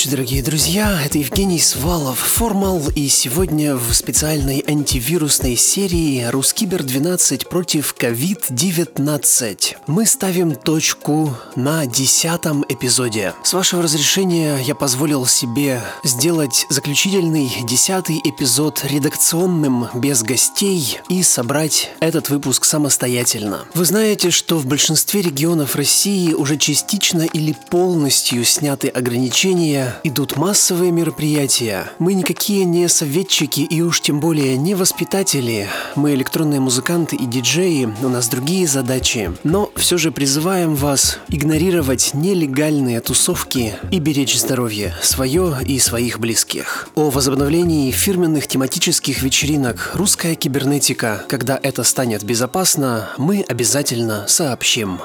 Ночи, дорогие друзья. Это Евгений Свалов, Формал, и сегодня в специальной антивирусной серии Рускибер 12 против COVID-19 мы ставим точку на десятом эпизоде. С вашего разрешения я позволил себе сделать заключительный десятый эпизод редакционным, без гостей, и собрать этот выпуск самостоятельно. Вы знаете, что в большинстве регионов России уже частично или полностью сняты ограничения идут массовые мероприятия. Мы никакие не советчики и уж тем более не воспитатели. Мы электронные музыканты и диджеи, у нас другие задачи. Но все же призываем вас игнорировать нелегальные тусовки и беречь здоровье свое и своих близких. О возобновлении фирменных тематических вечеринок «Русская кибернетика», когда это станет безопасно, мы обязательно сообщим.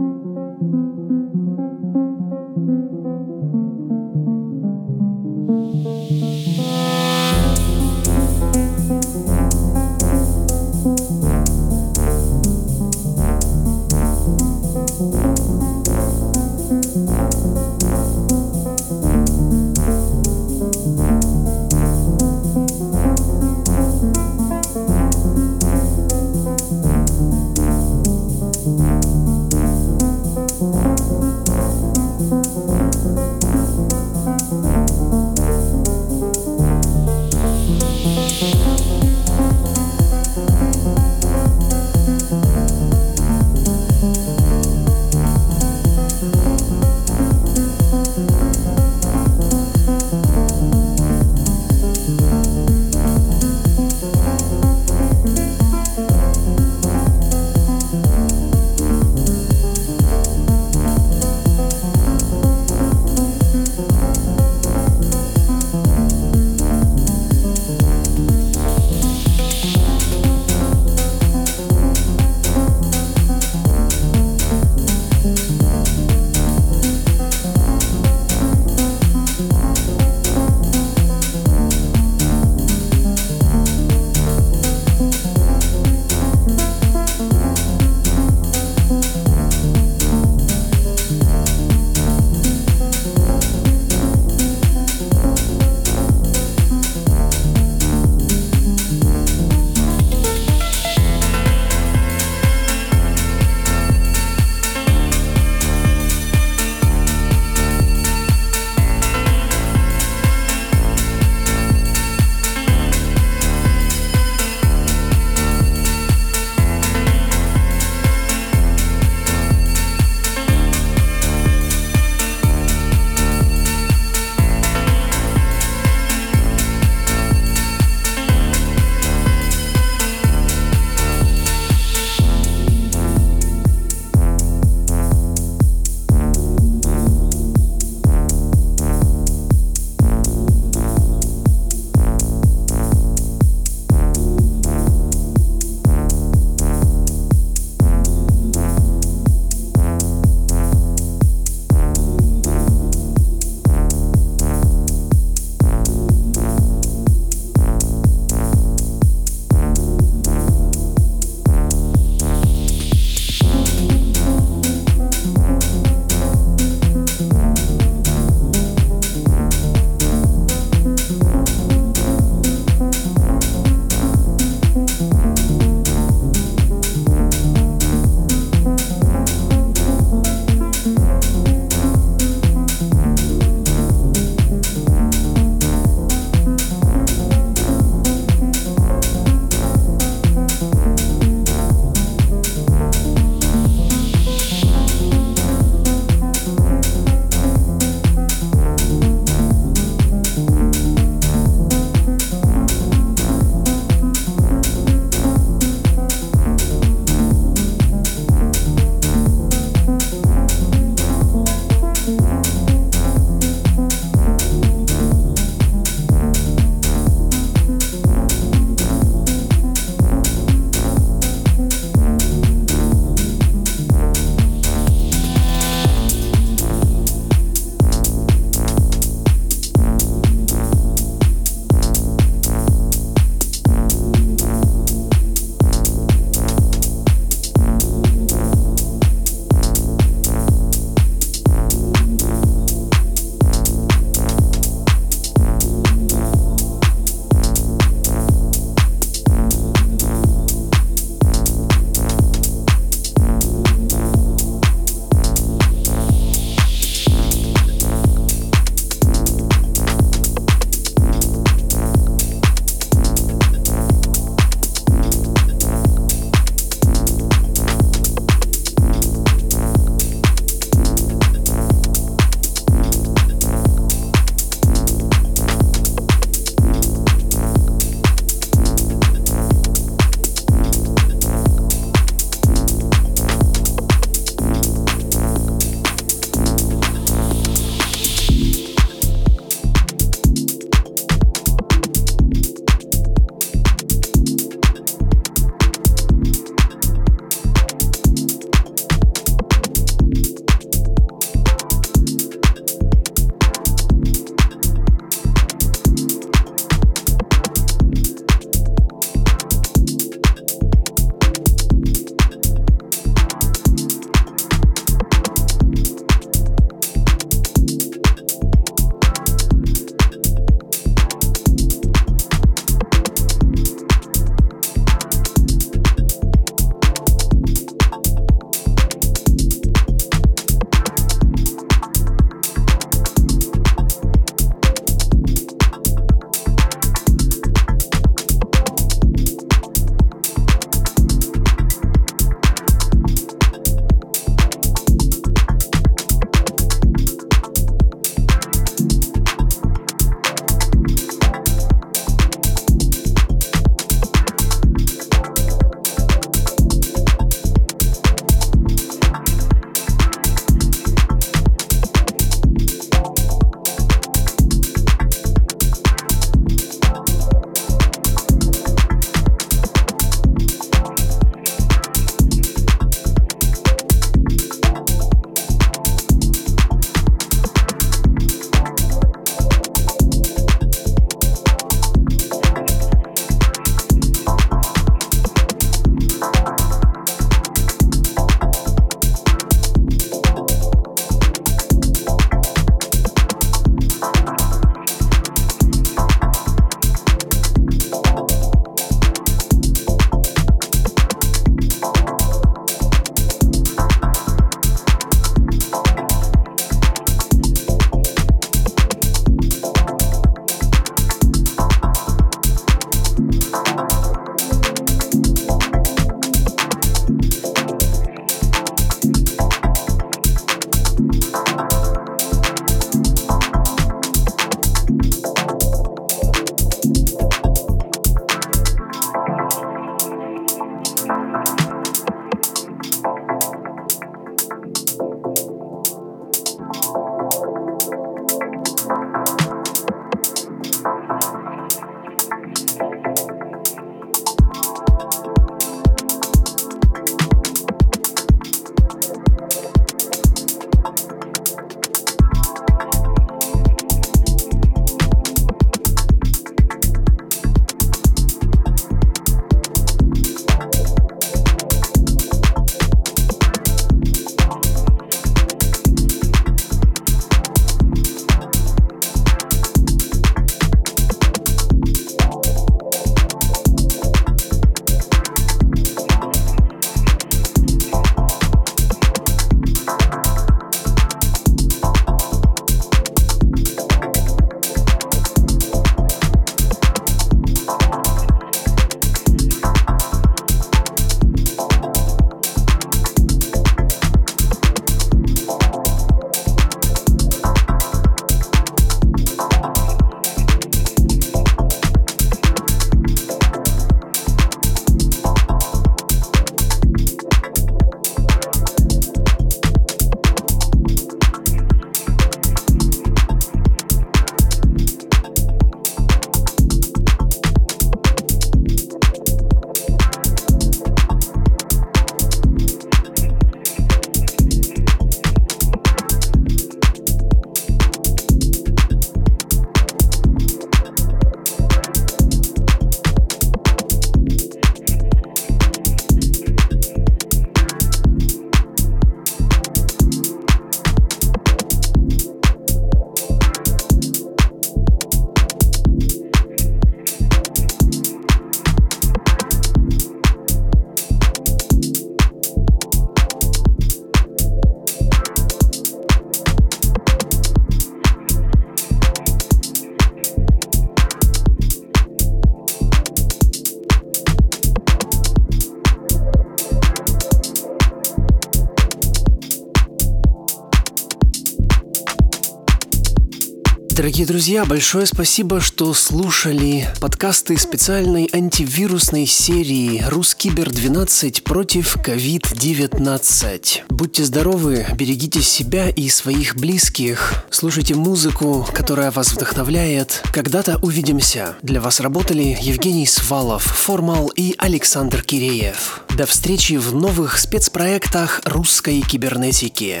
Дорогие друзья, большое спасибо, что слушали подкасты специальной антивирусной серии «Рускибер 12 против COVID-19». Будьте здоровы, берегите себя и своих близких, слушайте музыку, которая вас вдохновляет. Когда-то увидимся. Для вас работали Евгений Свалов, Формал и Александр Киреев. До встречи в новых спецпроектах русской кибернетики.